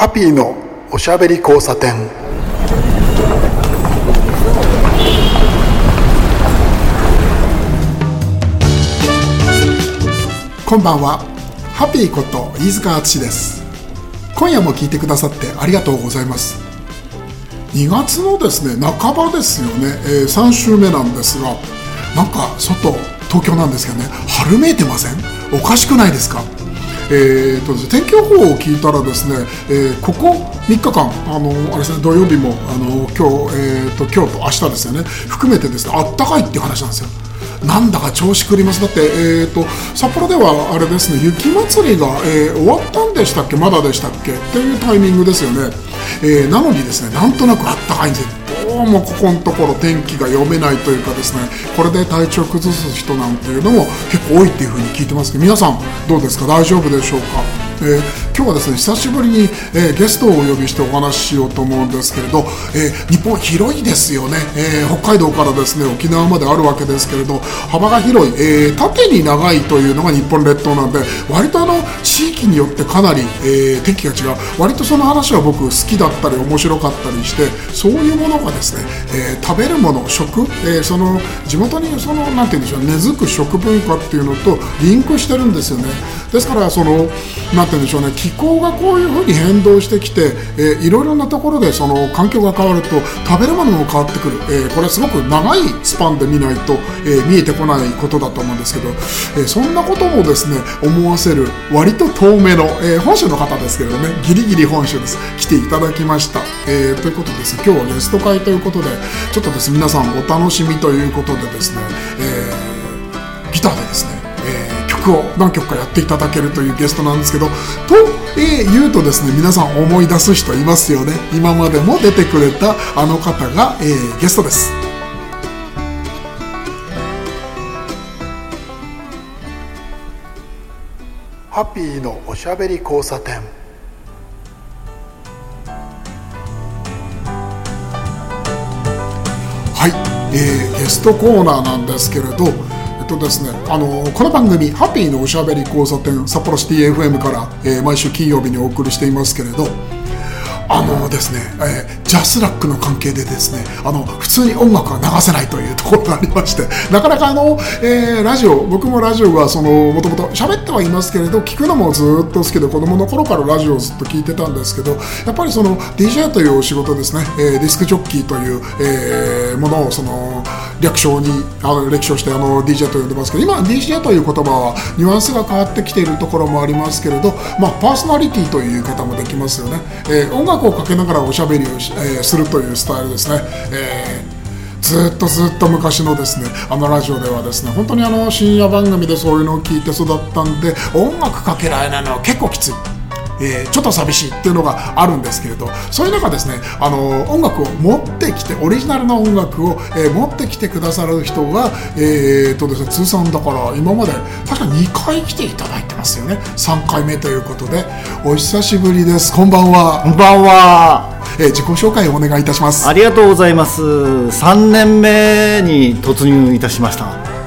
ハッピーのおしゃべり交差点。こんばんは。ハッピーこと飯塚敦です。今夜も聞いてくださってありがとうございます。2月のですね半ばですよね、えー、3週目なんですが。なんか外東京なんですけどね。春めいてません？おかしくないですか？えーと天気予報を聞いたらですね、えー、ここ3日間あのあれですね土曜日もあの今日、えーと、今日と明日ですよね含めてですねあったかいっていう話なんですよ。なんだか調子くります。だって、えーと、札幌ではあれですね雪まつりが、えー、終わったんでしたっけ？まだでしたっけ？っていうタイミングですよね、えー、なのにですねなんとなくあったかいんですよ。うもここのところ天気が読めないというかですねこれで体調崩す人なんていうのも結構多いっていうふうに聞いてますけど皆さんどうですか？大丈夫でしょうか？えー、今日はですね久しぶりに、えー、ゲストをお呼びしてお話ししようと思うんですけれど、えー、日本広いですよね、え北海道からですね沖縄まであるわけですけれど幅が広い、え縦に長いというのが日本列島なんで割とあの地域によってかなり、え天気が違う。割とその話は僕好きだったり面白かったりしてそういうものがですね、え食べるもの食、えその地元にそのなんて言うんでしょう根付く食文化っていうのとリンクしてるんですよね。ですからそのなんて言うんでしょうね気候がこういうふうに変動してきて、えー、いろいろなところでその環境が変わると食べるものも変わってくる、えー、これはすごく長いスパンで見ないと、えー、見えてこないことだと思うんですけど、えそんなこともですね思わせる割と遠目の、え本州の方ですけどねギリギリ本州です。来ていただきました、えということです。今日はゲスト会ということでちょっとです皆さんお楽しみということでですね、えギターでですね曲を何曲かやっていただけるというゲストなんですけどと、えー、言うとですね皆さん思い出す人いますよね。今までも出てくれたあの方が、えー、ゲストです。ハッピーのおしゃべり交差点。はい、えー、ゲストコーナーなんですけれどとですね、あのこの番組「ハッピーのおしゃべり交差点」札幌市 TFM から、えー、毎週金曜日にお送りしていますけれどあのですね、えー、ジャスラックの関係でですねあの普通に音楽は流せないというところがありまして なかなかあの、えー、ラジオ僕もラジオがそのもともと喋ってはいますけれど聞くのもずっと好きで子供の頃からラジオをずっと聞いてたんですけどやっぱりその DJ というお仕事ですね、えー、ディスクジョッキーという、えー、ものをその略称にあの歴史をしてあの DJ と呼んでますけど今 DJ という言葉はニュアンスが変わってきているところもありますけれど、まあ、パーソナリティという言い方もできますよね、えー、音楽をかけながらおしゃべりをし、えー、するというスタイルですね、えーずっとずっと昔のですねあのラジオではですね本当にあの深夜番組でそういうのを聞いて育ったんで音楽かけられないのは結構きつい。えー、ちょっと寂しいっていうのがあるんですけれどそういう中ですねあの音楽を持ってきてオリジナルの音楽を、えー、持ってきてくださる人が、えーとですね、通算だから今まで確か2回来ていただいてますよね。3回目ということで。お久しぶりです。こんばんは。こんばんは。えー、自己紹介をお願いいたします。ありがとうございます。3年目に突入いたしました。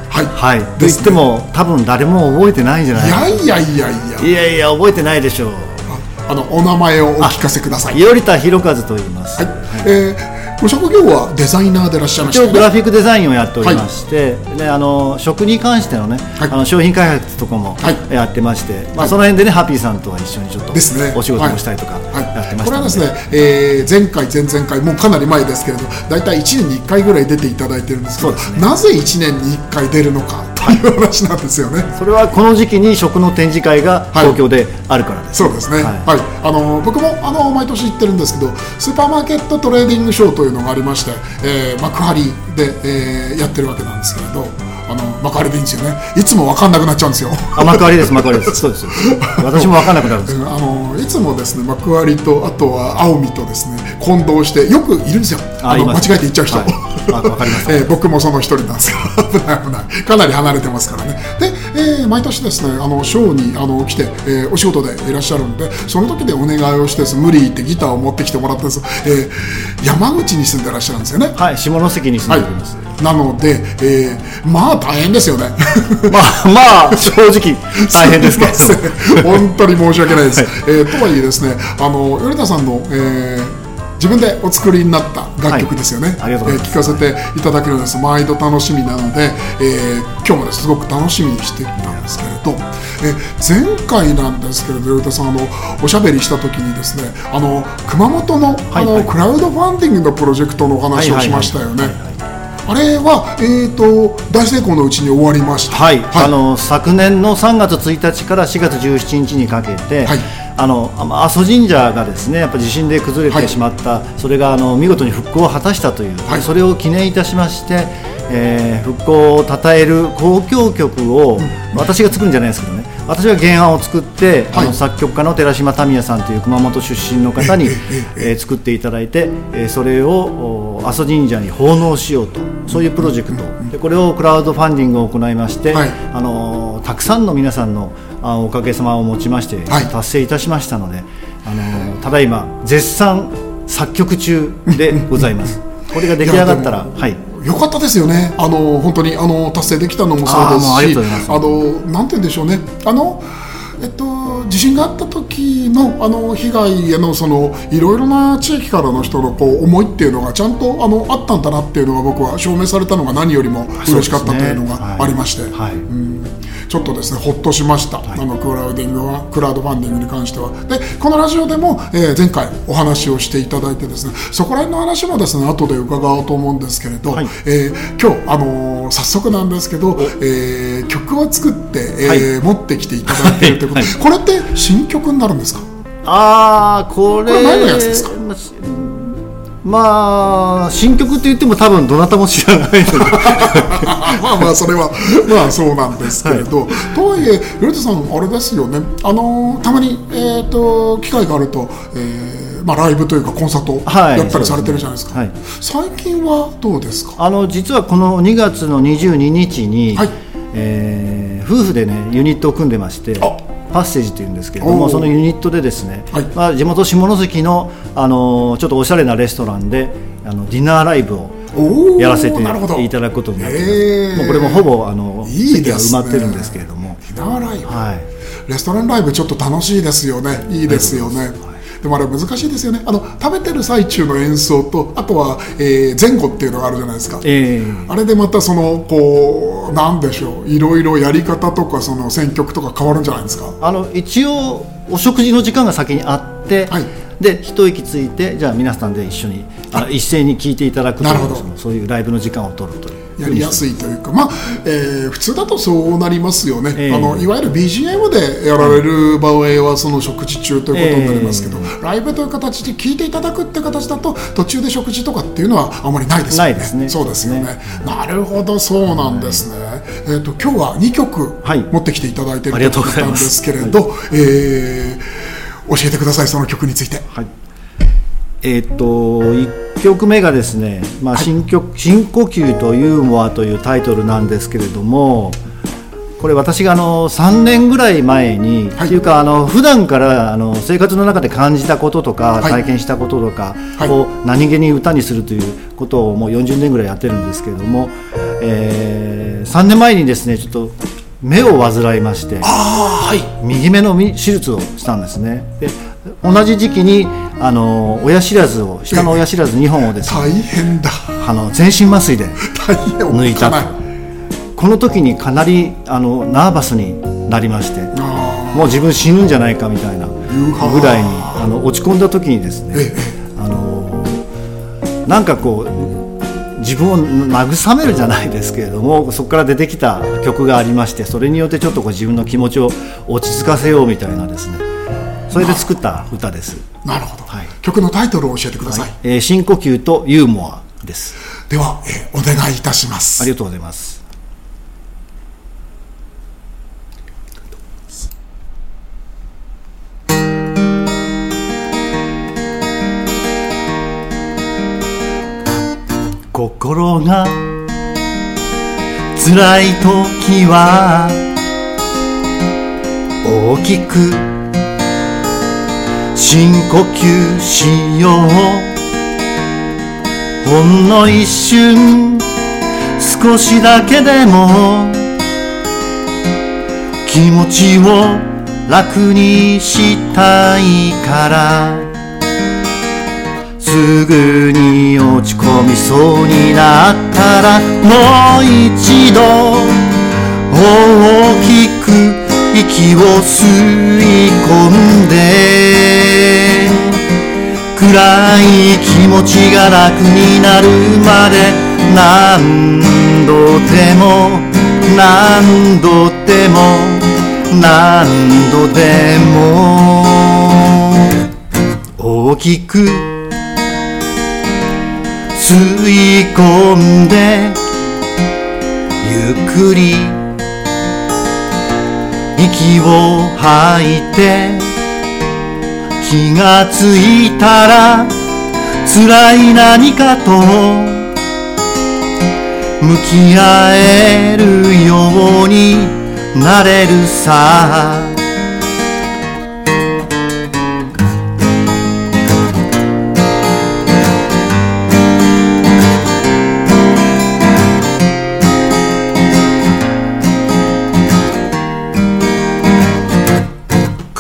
はい、はい、と言っても多分誰も覚えてないんじゃないいやいやいやいや。いやいや覚えてないでしょうあのお名前をお聞かせください。頼田博和と言います、はい、えー、ご職業はデザイナーでいらっしゃいました、ね、グラフィックデザインをやっておりまして、はい、であの食に関してのね、はい、あの商品開発とかもやってまして、まあ、その辺でねハッピーさんとは一緒にちょっとですね。お仕事をしたりとかやってました、ね、これはですね、えー、前回前々回もうかなり前ですけれど大体1年に1回ぐらい出ていただいてるんですけど、ね、なぜ1年に1回出るのかという話なんですよね。それはこの時期に食の展示会が東京であるからです、はい、そうですね、はい、はい、あの僕もあの毎年行ってるんですけどスーパーマーケットトレーディングショーというのがありまして、えー、幕張で、えー、やってるわけなんですけれどあの幕張でいいんですよね。いつも分かんなくなっちゃうんですよ。あ幕張です幕張です。そうです 私も分かんなくなるんですあのいつもですね幕張とあとは青海とですね混同してよくいるんですよ。あの間違えて行っちゃう人、はい、あ分かります、えー、僕もその一人なんですよ。危ない危ない。かなり離れてますからね。でえー、毎年ですねあのショーにあの来て、えー、お仕事でいらっしゃるんでその時でお願いをして無理言ってギターを持ってきてもらったんです、えー、山口に住んでらっしゃるんですよね。はい下関に住んでおります、はい。なので、えー、まあ大変ですよね。まあまあ正直 大変ですけど。本当に申し訳ないです、はい、えー、とはいえですねあの米田さんの、えー自分でお作りになった楽曲ですよね、はい、えー、聞かせていただけるのです。毎度楽しみなので、えー、今日もすごく楽しみにしていたんですけれど、えー、前回なんですけれど米田さんあのおしゃべりした時にですねあの熊本の,、あの、はいはい、クラウドファンディングのプロジェクトのお話をしましたよね。あれは、えーと、大成功のうちに終わりました、はい、はい、あの昨年の3月1日から4月17日にかけて、はい、あの阿蘇神社がですねやっぱ地震で崩れてしまった、はい、それがあの見事に復興を果たしたという、はい、それを記念いたしまして、えー、復興を称える交響曲を、私が作るんじゃないですけどね私は原案を作って、はい、あの作曲家の寺島民也さんという熊本出身の方に、えー、作っていただいて、えー、それを阿蘇神社に奉納しようとそういうプロジェクト。でこれをクラウドファンディングを行いまして、はい、あのたくさんの皆さんのあおかげさまをもちまして達成いたしましたので、あのただいま絶賛作曲中でございます。これが出来上がったら、はい、よかったですよね、あの本当にあの達成できたのもそうですし、あのなんて言うんでしょうね、あのえっと、地震があった時のあの被害へのそのいろいろな地域からの人のこう思いっていうのがちゃんとあのあったんだなっていうのが僕は証明されたのが何よりも嬉しかったというのがありまして。ねはい、うん。ちょっとですねほっとしました、はい、あのクラウディングはクラウドファンディングに関しては。でこのラジオでも、えー、前回お話をしていただいてですねそこら辺の話もですね後で伺おうと思うんですけれど、はい、えー、今日あのー、早速なんですけど、えー、曲を作って、えー、はい、持ってきていただいているということで、これって新曲になるんですか？ああこれこれ何のやつですか？まあ新曲って言っても多分どなたも知らない まあまあそれはまあそうなんですけれど、はい、とはいえ頼田さんあれですよね。あのたまに、えーと、機会があると、えーまあ、ライブというかコンサートやったりされてるじゃないですか、はい。すねはい、最近はどうですか？あの実はこの2月の22日に、はい。えー、夫婦でねユニットを組んでましてパッセージというんですけれどもそのユニットでですね、はい、まあ、地元下関の、あのちょっとおしゃれなレストランであのディナーライブをやらせていただくことになってますもうこれもほぼあの席が埋まってるんですけれども。ディナーライブ、はい、レストランライブちょっと楽しいですよね。いいですよね、でもあれ難しいですよね。あの食べてる最中の演奏とあとは、えー、前後っていうのがあるじゃないですか、えー、あれでまたそのこうなんでしょういろいろやり方とかその選曲とか変わるんじゃないですか？あの一応お食事の時間が先にあって、はい、で一息ついてじゃあ皆さんで一緒にあ一斉に聴いていただくというそういうライブの時間を取るという。やりやすいというか、まあえー、普通だとそうなりますよね、えー、あのいわゆる BGM でやられる場合はその食事中ということになりますけど、えー、ライブという形で聞いていただくって形だと途中で食事とかっていうのはあまりないですよね。ね。そうですよね、ね、なるほどそうなんですね。えーと、今日は2曲持ってきていただいているということなんですけれど、はい、えー、教えてくださいその曲について。はいえー、っと1曲目がですね「まあ、新曲深呼吸とユーモア」というタイトルなんですけれどもこれ私があの3年ぐらい前に、はい、っていうかあの普段からあの生活の中で感じたこととか、体験したこととかを何気に歌にするということをもう40年ぐらいやってるんですけれども、えー、3年前にですねちょっと目を患いまして、はい、右目の手術をしたんですね。で同じ時期にあの親知らずを下の親知らず2本をですね大変だ。あの全身麻酔で抜いたこの時にかなりあのナーバスになりましてもう自分死ぬんじゃないかみたいなぐらいにあの落ち込んだ時にですねあのなんかこう自分を慰めるじゃないですけれどもそこから出てきた曲がありましてそれによってちょっとこう自分の気持ちを落ち着かせようみたいなですねそれで作った歌です。なるほど、はい、曲のタイトルを教えてください、はい、えー、深呼吸とユーモアです。では、えー、お願いいたします。ありがとうございます。心が辛い時は大きく深呼吸しよう。ほんの一瞬。少しだけでも気持ちを楽にしたいから。すぐに落ち込みそうになったらもう一度大きく息を吸い込んで暗い気持ちが楽になるまで何度でも何度でも何度でも大きく吸い込んでゆっくり息を吐いて気がついたら辛い何かと向き合えるようになれるさ。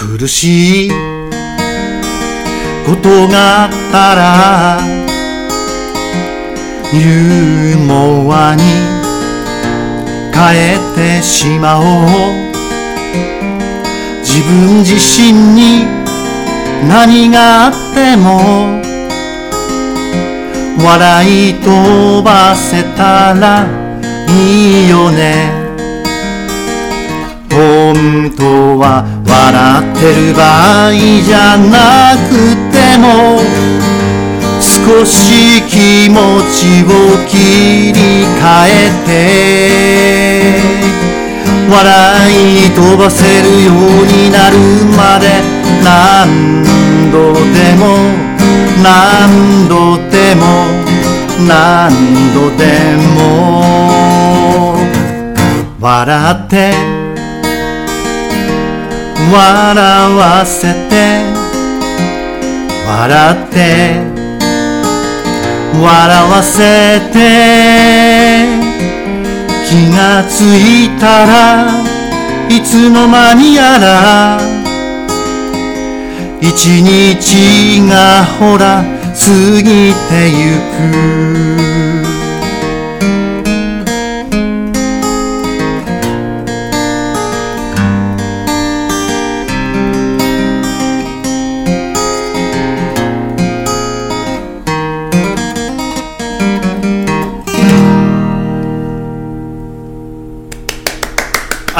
苦しいことがあったらユーモアに変えてしまおう。自分自身に何があっても笑い飛ばせたらいいよね。本当は笑ってる場合じゃなくても少し気持ちを切り替えて笑い飛ばせるようになるまで何度でも何度でも何度でも笑って笑わせて笑って笑わせて気がついたらいつの間にやら一日がほら過ぎてゆく。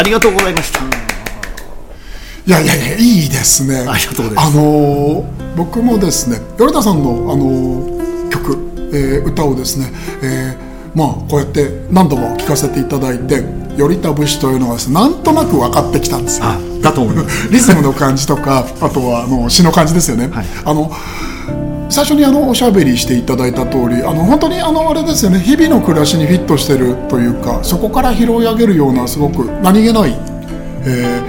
ありがとうございました。いやいやいやいいですね。ありがとうございます。あの僕もですね、米田さんのあの曲、えー、歌をですね、えー、まあこうやって何度も聴かせていただいて、頼田節というのがですね、なんとなく分かってきたんですよ。だと思います。リズムの感じとか、あとはあの詩の感じですよね。はい、あの。最初にあのおしゃべりしていただいた通りあの本当にあのあれですよね日々の暮らしにフィットしてるというかそこから拾い上げるようなすごく何気ない、え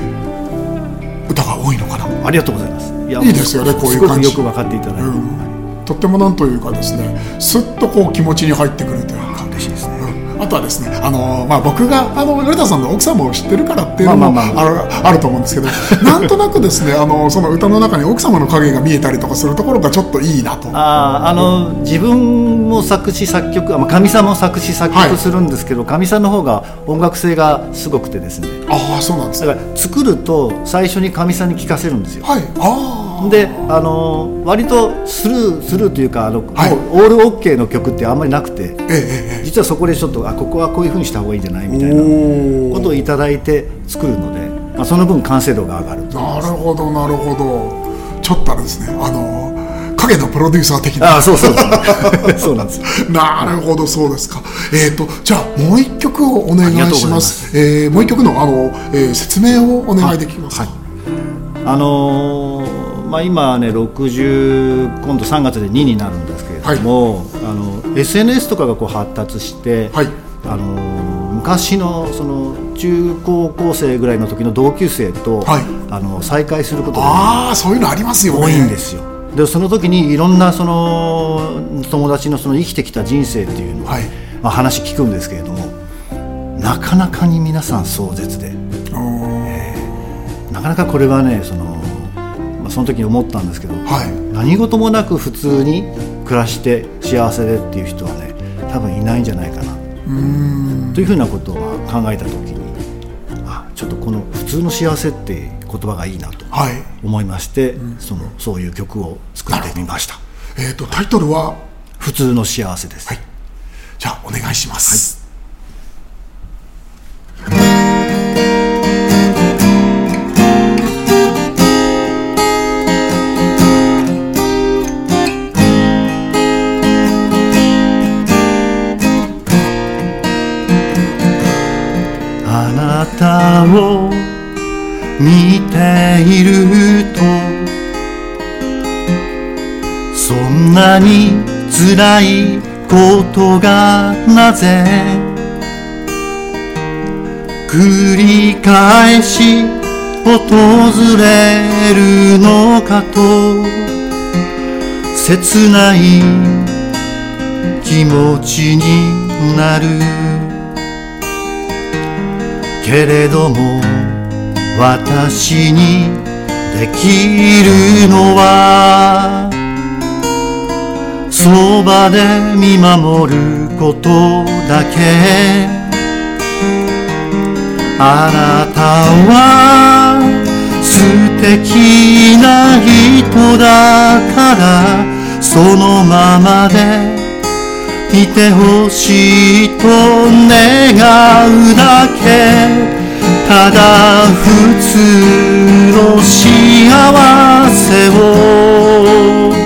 ー、歌が多いのかな。ありがとうございます。いいですよねこういう感じ。よく分かっていただいて、うん、とってもなんというかですねすっとこう気持ちに入ってくるというか。嬉しいですねあとはですね、あのまあ、僕があの米田さんの奥さんも知ってるからっていうのもある,、あると思うんですけど なんとなくですねあのその歌の中に奥様の影が見えたりとかするところがちょっといいなと。ああの自分も作詞作曲かみさんも作詞作曲するんですけどかみ、はい、さんの方が音楽性がすごくてですね。ああそうなんです、だから作ると最初にかみさんに聞かせるんですよ。はい。ああであの割とスルースルーというかあの、はい、オールオッケーの曲ってあんまりなくて、ええ、実はそこでちょっとあここはこういうふうにした方がいいんじゃないみたいなことを頂いて作るので、まあ、その分完成度が上がるなるほどなるほど。ちょっとあれですねあの影のプロデューサー的な。あそうそうそう。なんですなるほどそうですか。えっ、ー、とじゃあもう一曲をお願いします。まえー、もう一曲のあの、えー、説明をお願いできますか、はい、あのーまあ、今ね60今度3月で2になるんですけれども、はい、あの SNS とかがこう発達して、はい、あの昔のその中高校生ぐらいの時の同級生と、はい、あの再会することがあそういうのありますよ、ね、多いんですよ。でその時にいろんなその友達のその生きてきた人生っていうのを、はい、まあ、話聞くんですけれどもなかなかに皆さん壮絶で、えー、なかなかこれはねその,、まあ、その時に思ったんですけど、はい、何事もなく普通に暮らして幸せでっていう人はね多分いないんじゃないかな。というふうなことを考えた時にあちょっとこの「普通の幸せ」って言葉がいいなと思いまして、はい、そのそういう曲を作ってみました。えーと、タイトルは「普通の幸せ」です、はい、じゃあお願いします、はい辛いことがなぜ繰り返し訪れるのかと切ない気持ちになる。けれども私にできるのはそばで見守ることだけ。あなたは素敵な人だからそのままでいてほしいと願うだけ。ただ普通の幸せを。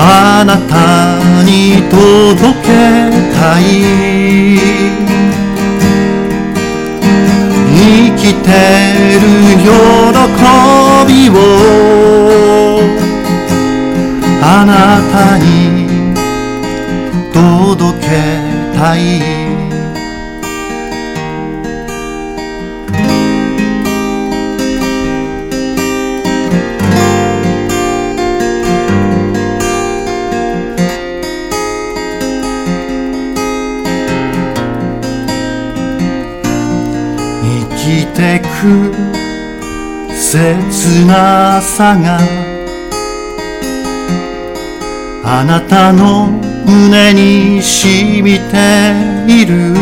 あなたに届けたい。生きてる喜びをあなたに届けたい。てく切なさがあなたの胸に染みている。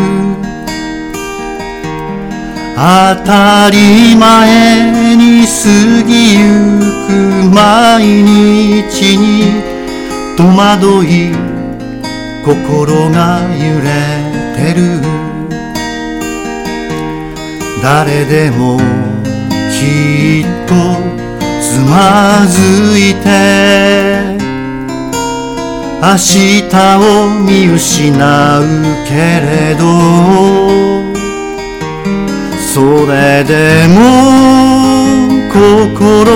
当たり前に過ぎゆく毎日に戸惑い心が揺れてる。誰でもきっとつまずいて明日を見失うけれどそれでも心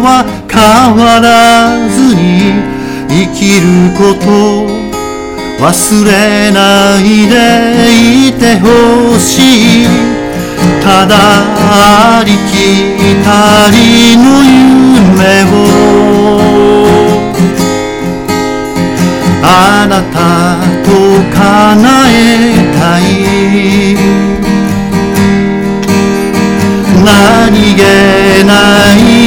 は変わらずに生きること忘れないでいてほしい。ただありきたりの夢をあなたと叶えたい。何気ない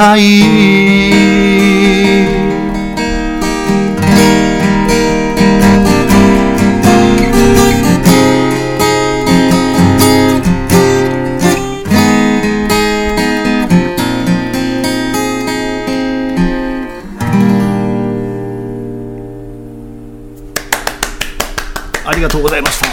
たい。ありがとうございました。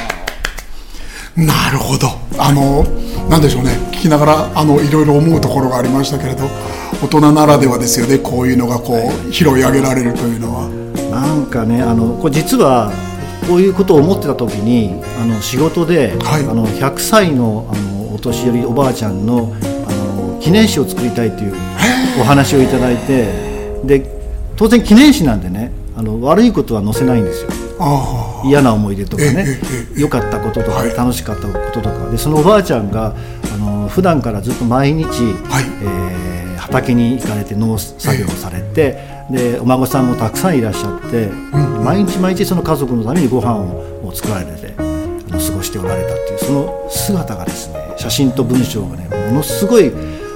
なるほど。あの何でしょうね。聞きながらあのいろいろ思うところがありましたけれど。大人ならではですよねこういうのがこう、拾い上げられるというのは。なんかねあのこれ実はこういうことを思ってた時にあの仕事で、はい、あの100歳のあのお年寄りおばあちゃんのあの記念誌を作りたいというお話をいただいてで当然記念誌なんでねあの悪いことは載せないんですよ。嫌な思い出とかね良かったこととか、楽しかったこととか。でそのおばあちゃんがあの普段からずっと毎日、はい。えー、畑に行かれて農作業をされて、でお孫さんもたくさんいらっしゃって、うん、毎日毎日その家族のためにご飯を作られてあの過ごしておられたっていうその姿がですね写真と文章がねものすごい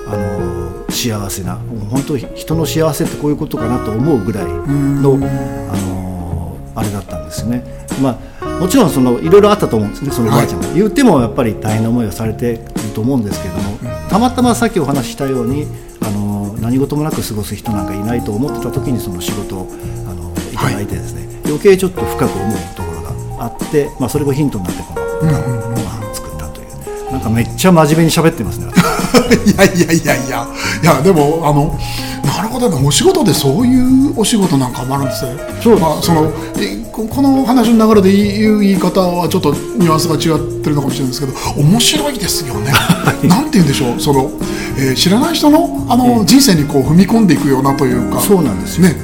あの幸せな本当人の幸せってこういうことかなと思うぐらいのあのあれだったんですよね。まあもちろんそのいろいろあったと思うんですねそのおばあちゃんが、はい、言ってもやっぱり大変な思いをされていると思うんですけれどもたまたまさっきお話ししたように何事もなく過ごす人なんかいないと思ってた時にその仕事をあのいただいてですね、はい、余計ちょっと深く思うところがあって、まあ、それがヒントになってこの歌を、うん、作ったという。なんかめっちゃ真面目に喋ってますね いやいやいやいや。いやでもあのなるほどねお仕事でそういうお仕事なんかもあるんですね。そうまあそのこの話の流れで言う言い方はちょっとニュアンスが違ってるのかもしれないですけど面白いですよね。なんて言うんでしょう。その、えー、知らない人のあの、人生にこう踏み込んでいくようなというか。そうなんですね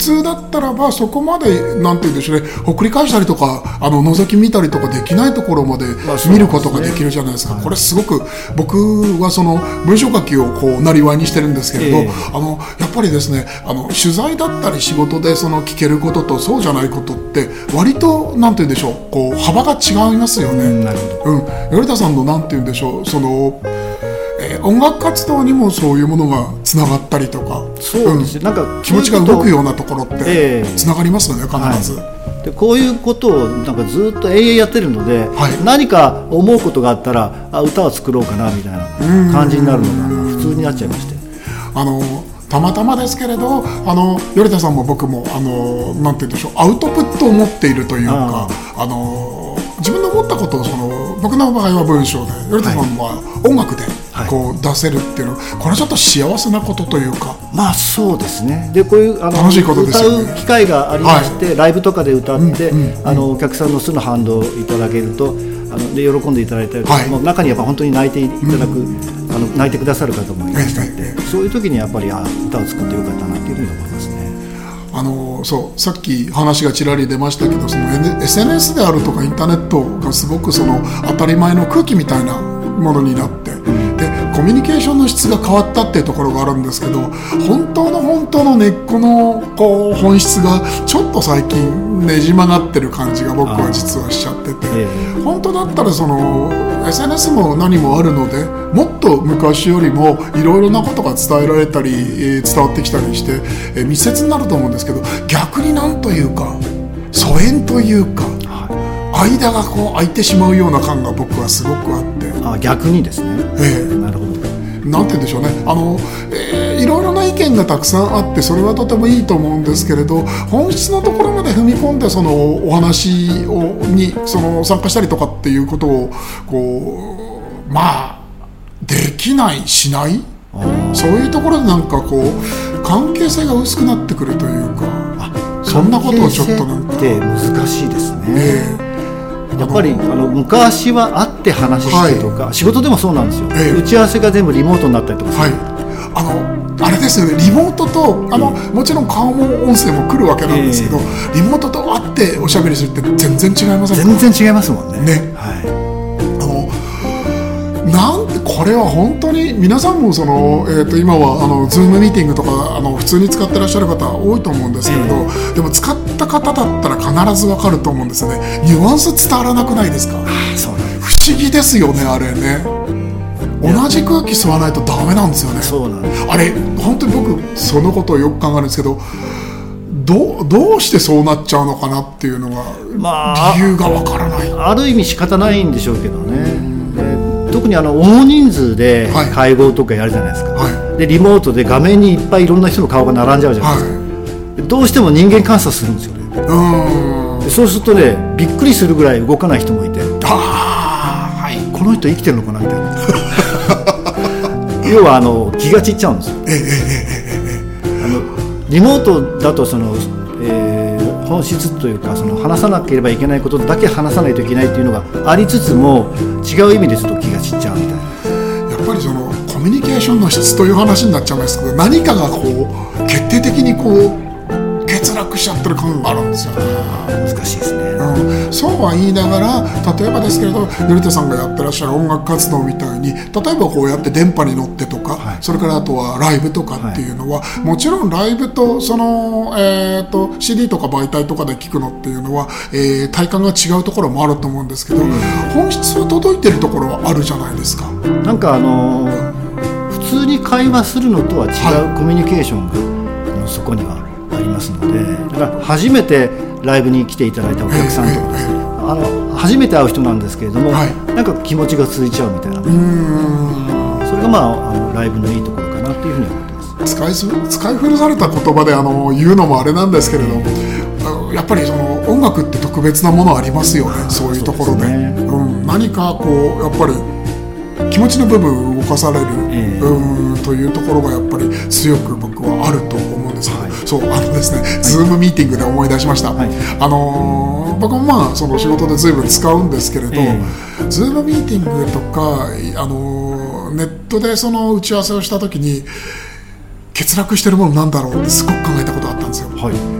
通だったらばそこまでなんて言うんでしょうね。ほっくり返したりとかあの覗き見たりとかできないところまで見ることができるじゃないですか、これすごく僕はその文章書きをこうなりわいにしてるんですけれど、えー、あのやっぱりですねあの取材だったり仕事でその聞けることとそうじゃないことって割となんて言うんでしょうこう幅が違いますよね。うん、なるほど、うん、頼田さんのなんて言うんでしょうそのえー、音楽活動にもそういうものがつながったりとか。そうです、うん、なんか気持ちが動くようなところってつながりますよね、必ず。はい。でこういうことをなんかずっと永遠やってるので、はい、何か思うことがあったらあ歌を作ろうかなみたいな感じになるのが普通になっちゃいまして。あのたまたまですけれどあの頼田さんも僕もあのなんて言うんでしょうアウトプットを持っているというかあの自分の思ったことをその僕の場合は文章で頼田さんは音楽で、こう出せるっていうのこれはちょっと幸せなことというか。まあそうですね。でこういうあの楽しいことですよ、ね、歌う機会がありまして、はい、ライブとかで歌って、うんうん、あのお客さんのすぐ反応いただけるとあので喜んでいただいたりとか、はい、もう中にやっぱ本当に泣いていただく、うん、あの泣いてくださる方もいらっしゃって、そういう時にやっぱりあ歌を作ってよかったなっていうふうに思いますね。あのそうさっき話がちらり出ましたけどその SNS であるとかインターネットがすごくその当たり前の空気みたいなものになってでコミュニケーションの質が変わったっていうところがあるんですけど本当の本当の根っこのこう本質がちょっと最近ねじ曲がってる感じが僕は実はしちゃってて本当だったらその SNS も何もあるのでもっと昔よりもいろいろなことが伝えられたり伝わってきたりして密接になると思うんですけど逆になんというか疎遠というか。間がこう空いてしまうような感が僕はすごくあって。あ逆にですね。ええ。なるほど。なんて言うんでしょうね。あの、えー、見がたくさんあってそれはとてもいいと思うんですけれど本質のところまで踏み込んでそのお話をにその参加したりとかっていうことをこうまあできないしない？そういうところでなんかこう関係性が薄くなってくるというかそんなことをちょっとなんか。難しいですね。えーやっぱりあの昔は会って話してとか、はい、仕事でもそうなんですよ、え打ち合わせが全部リモートになったりとかはい、あのあれですよねリモートとあの、もちろん顔も音声も来るわけなんですけど、えー、リモートと会っておしゃべりするって全然違いませんか？全然違いますもんね。ね、はい。なんてこれは本当に皆さんもその、えー、と今はあのズームミーティングとかあの普通に使ってらっしゃる方多いと思うんですけれど、えー、でも使った方だったら必ず分かると思うんですよね。ニュアンス伝わらなくないですか？そう不思議ですよねあれね同じ空気吸わないとダメなんですよね。そうなんです。あれ本当に僕そのことをよく考えるんですけどどどうしてそうなっちゃうのかなっていうのが、まあ、理由がわからない。ある意味仕方ないんでしょうけどね。特にあの大人数で会合とかやるじゃないですか、はい、でリモートで画面にいっぱいいろんな人の顔が並んじゃうじゃないですか、はい、どうしても人間観察するんですよね。そうするとねびっくりするぐらい動かない人もいて。ああはい。この人生きてるのかなみたいな要はあの気が散っちゃうんですよ。あのリモートだとその、えー、本質というかその話さなければいけないことだけ話さないといけないっていうのがありつつも違う意味ですと気が散っちゃうみたいな。えやっぱりそのコミュニケーションの質という話になっちゃうんですけど何かがこう決定的にこう欠落しちゃってる感があるんですよ。ね。難しいですね、うん、そうは言いながら例えばですけれど頼田さんがやってらっしゃる音楽活動みたいに例えばこうやって電波に乗ってとか、はい、それからあとはライブとかっていうのは、はい、もちろんライブとその、えーと、CD とか媒体とかで聞くのっていうのは、えー、体感が違うところもあると思うんですけど、うん、本質は届いてるところはあるじゃないですか。なんかあのー、普通に会話するのとは違うコミュニケーションが、そこにはありますのでだから初めてライブに来ていただいたお客さんとかですね、あの初めて会う人なんですけれども、はい、なんか気持ちが続いちゃうみたいな。それがまああのライブのいいところかなっていうふうに思ってます。使い使い古された言葉であの言うのもあれなんですけれども、やっぱりその音楽って特別なものありますよね。そういうところで、ね、うん、何かこうやっぱり気持ちの部分を動かされる、えー、うん。というところがやっぱり強く僕はあると思うんですはい、そうあのですね、はい、ズームミーティングで思い出しました、はい、あの僕もまあその仕事で随分使うんですけれど、えー、ズームミーティングとかあのネットでその打ち合わせをした時に欠落してるものなんだろうってすごく考えたことがあったんですよ。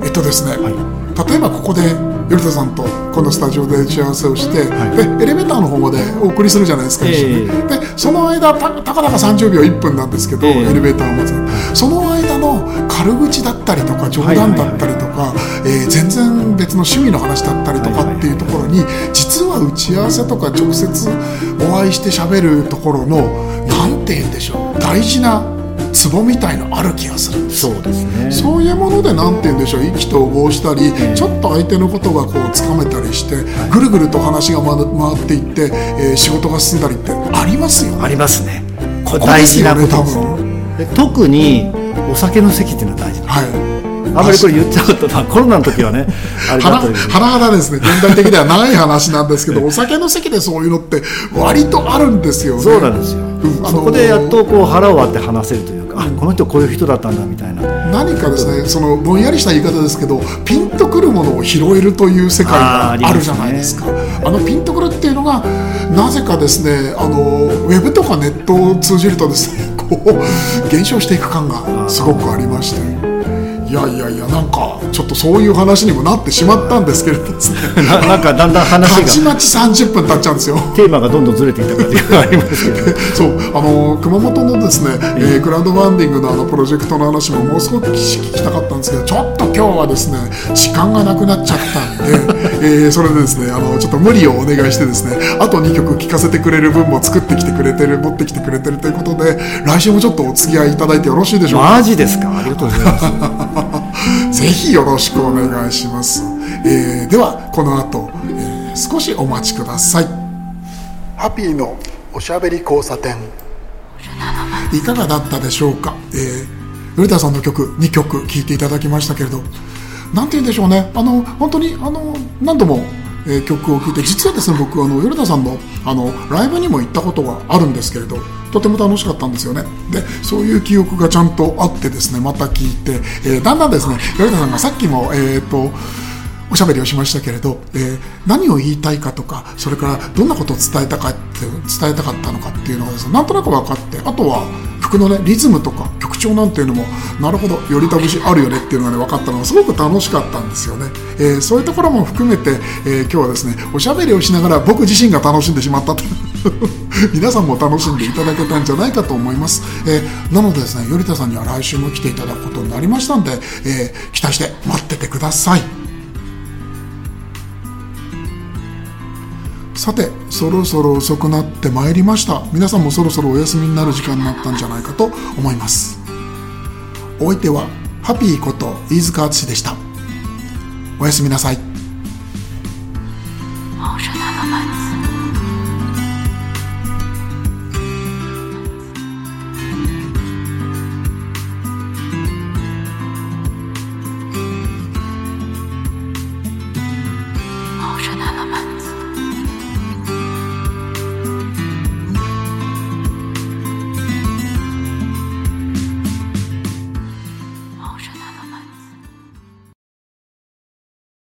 えっとですね、例えばここで頼田さんとこのスタジオで打ち合わせをして、はい、でエレベーターの方までお送りするじゃないですか、えー、でその間たたかだか30秒1分なんですけど、えー、エレベーターを待つその間の軽口だったりとか冗談だったりとか、え全然別の趣味の話だったりとかっていうところに実は打ち合わせとか直接お会いしてしゃべるところの何て言うんでしょう。大事なツボみたいのある気がする。んですそうですね。そういうもので何て言うんでしょう。意気投合したり、ちょっと相手のことがこうつかめたりして、はい、ぐるぐると話が回っていって、えー、仕事が進んだりってありますよね。ありますね。これ大事なこと。ですね特にお酒の席っていうのは大事はい。あんまりこれ言っちゃうと、まあ、コロナの時はね、あれだとはらはらですね、現代的ではない話なんですけど、お酒の席でそういうのって割とあるんですよね。そうなんですよ。うん、そこでやっとこう腹を割って話せるという。か、あこの人こういう人だったんだみたいな。何かですね、そのぼんやりした言い方ですけど、ピンとくるものを拾えるという世界があるじゃないですか。あ、ね、のピンとくるっていうのが、なぜかですね、あのウェブとかネットを通じるとですね、こう減少していく感がすごくありまして。いやいやいやなんかちょっとそういう話にもなってしまったんですけれど なんかだんだん話が。たちまち30分経っちゃうんですよ。テーマがどんどんずれていった感じがありますけど。そうあの熊本のですね、えー、クラウドファンディングのあのプロジェクトの話ももうすごく聞きたかったんですけどちょっと今日はですね時間がなくなっちゃったんで、えー、それでですねあのちょっと無理をお願いしてですねあと2曲聴かせてくれる分も作ってきてくれてる持ってきてくれてるということで来週もちょっとお付き合いいただいてよろしいでしょうか？マジですか？ありがとうございます ぜひよろしくお願いします。えー、では、この後、えー、少しお待ちください。ハピーのおしゃべり交差点。いかがだったでしょうか、えー、古田さんの曲2曲聴いていただきましたけれど、なんて言うんでしょうね、あの、本当に、あの、何度もえー、曲を聴いて実はですね僕あの米田さんのあのライブにも行ったことがあるんですけれどとても楽しかったんですよね。でそういう記憶がちゃんとあってですねまた聞いて、えー、だんだんですね米田さんがさっきもえっ、ー、とおしゃべりをしましたけれど、えー、何を言いたいかとかそれからどんなことを伝えたかって伝えたかったのかっていうのがですねなんとなく分かってあとは曲のねリズムとか曲調なんていうのもなるほどよりた節あるよねっていうのがね分かったのがすごく楽しかったんですよね、えー、そういうところも含めて、えー、今日はですねおしゃべりをしながら僕自身が楽しんでしまったと。皆さんも楽しんでいただけたんじゃないかと思います、えー、なのでですね頼田さんには来週も来ていただくことになりましたんで、え期待して待っててください。さてそろそろ遅くなってまいりました。皆さんもそろそろお休みになる時間になったんじゃないかと思います。お相手はハピーこと飯塚淳でした。おやすみなさい。